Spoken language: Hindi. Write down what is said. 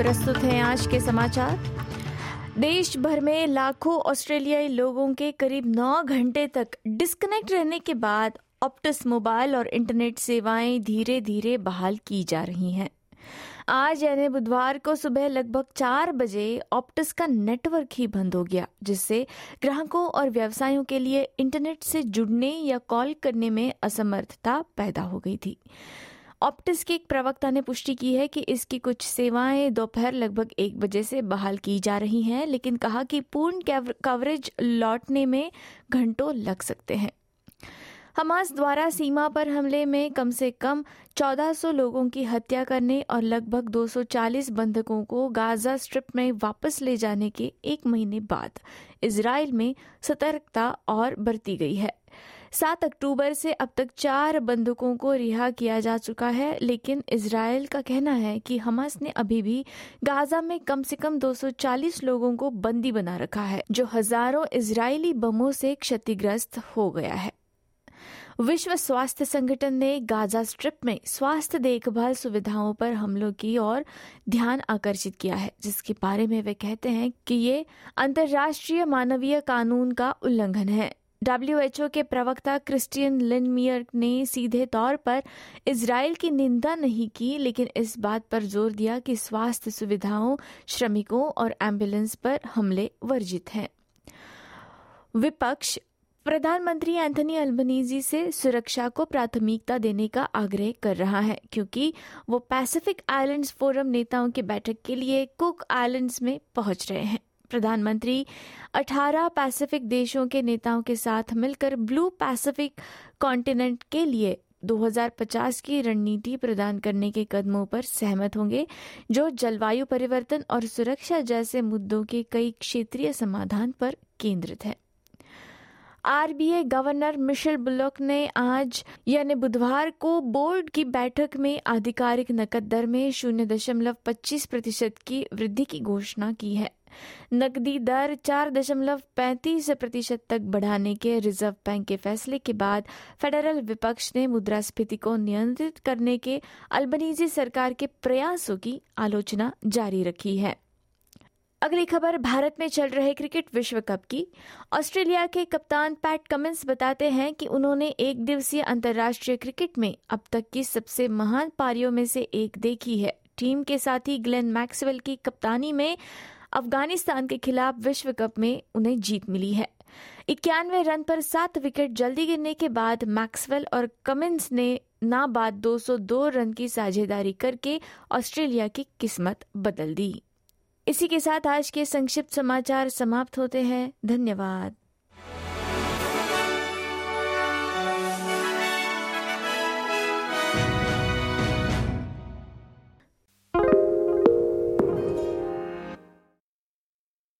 प्रस्तुत हैं आज के समाचार। देश भर में लाखों ऑस्ट्रेलियाई लोगों के करीब नौ घंटे तक डिस्कनेक्ट रहने के बाद ऑप्टस मोबाइल और इंटरनेट सेवाएँ धीरे धीरे बहाल की जा रही हैं। आज यानी बुधवार को सुबह लगभग चार बजे ऑप्टस का नेटवर्क ही बंद हो गया, जिससे ग्राहकों और व्यवसायों के लिए इंटरनेट से जुड़ने या कॉल करने में असमर्थता पैदा हो गई थी। ऑप्टिस के एक प्रवक्ता ने पुष्टि की है कि इसकी कुछ सेवाएँ दोपहर लगभग एक बजे से बहाल की जा रही हैं, लेकिन कहा कि पूर्ण कवरेज लौटने में घंटों लग सकते हैं। हमास द्वारा सीमा पर हमले में कम से कम 1400 लोगों की हत्या करने और लगभग 240 बंधकों को गाजा स्ट्रिप में वापस ले जाने के एक महीने बाद इसराइल में सतर्कता और बरती गई है। सात अक्टूबर से अब तक चार बंदूकों को रिहा किया जा चुका है, लेकिन इसराइल का कहना है कि हमास ने अभी भी गाजा में कम से कम 240 लोगों को बंदी बना रखा है, जो हज़ारों इजरायली बमों से क्षतिग्रस्त हो गया है। विश्व स्वास्थ्य संगठन ने गाजा स्ट्रिप में स्वास्थ्य देखभाल सुविधाओं पर हमलों की ओर ध्यान आकर्षित किया है, जिसके बारे में वे कहते हैं कि ये अंतर्राष्ट्रीय मानवीय कानून का उल्लंघन है। डब्ल्यूएचओ के प्रवक्ता क्रिस्टियन लिनमियर ने सीधे तौर पर इसराइल की निंदा नहीं की, लेकिन इस बात पर ज़ोर दिया कि स्वास्थ्य सुविधाओं, श्रमिकों और एंबुलेंस पर हमले वर्जित हैं। विपक्ष प्रधानमंत्री एंथनी अल्बनीजी से सुरक्षा को प्राथमिकता देने का आग्रह कर रहा है, क्योंकि वो पैसिफिक आइलैंड्स फोरम नेताओं की बैठक के लिए कुक आइलैंड्स में पहुँच रहे हैं। प्रधानमंत्री 18 पैसिफिक देशों के नेताओं के साथ मिलकर ब्लू पैसिफिक कॉन्टिनेंट के लिए 2050 की रणनीति प्रदान करने के कदमों पर सहमत होंगे, जो जलवायु परिवर्तन और सुरक्षा जैसे मुद्दों के कई क्षेत्रीय समाधान पर केंद्रित है। आरबीआई गवर्नर मिशेल बुलक ने आज, यानी बुधवार को बोर्ड की बैठक में आधिकारिक नकद दर में शून्य दशमलव पच्चीस प्रतिशत की वृद्धि की घोषणा की है। नकदी दर चार दशमलव पैंतीस प्रतिशत तक बढ़ाने के रिज़र्व बैंक के फैसले के बाद फेडरल विपक्ष ने मुद्रास्फीति को नियंत्रित करने के अल्बनीजी सरकार के प्रयासों की आलोचना जारी रखी है। अगली खबर, भारत में चल रहे क्रिकेट विश्व कप की। ऑस्ट्रेलिया के कप्तान पैट कमिंस बताते हैं कि उन्होंने एक दिवसीय अंतर्राष्ट्रीय क्रिकेट में अब तक की सबसे महान पारियों में से एक देखी है। टीम के साथी ग्लेन मैक्सवेल की कप्तानी में अफ़गानिस्तान के खिलाफ विश्व कप में उन्हें जीत मिली है। इक्यानवे रन पर सात विकेट जल्दी गिरने के बाद मैक्सवेल और कमिंस ने नाबाद 202 रन की साझेदारी करके ऑस्ट्रेलिया की किस्मत बदल दी। इसी के साथ आज के संक्षिप्त समाचार समाप्त होते हैं। धन्यवाद।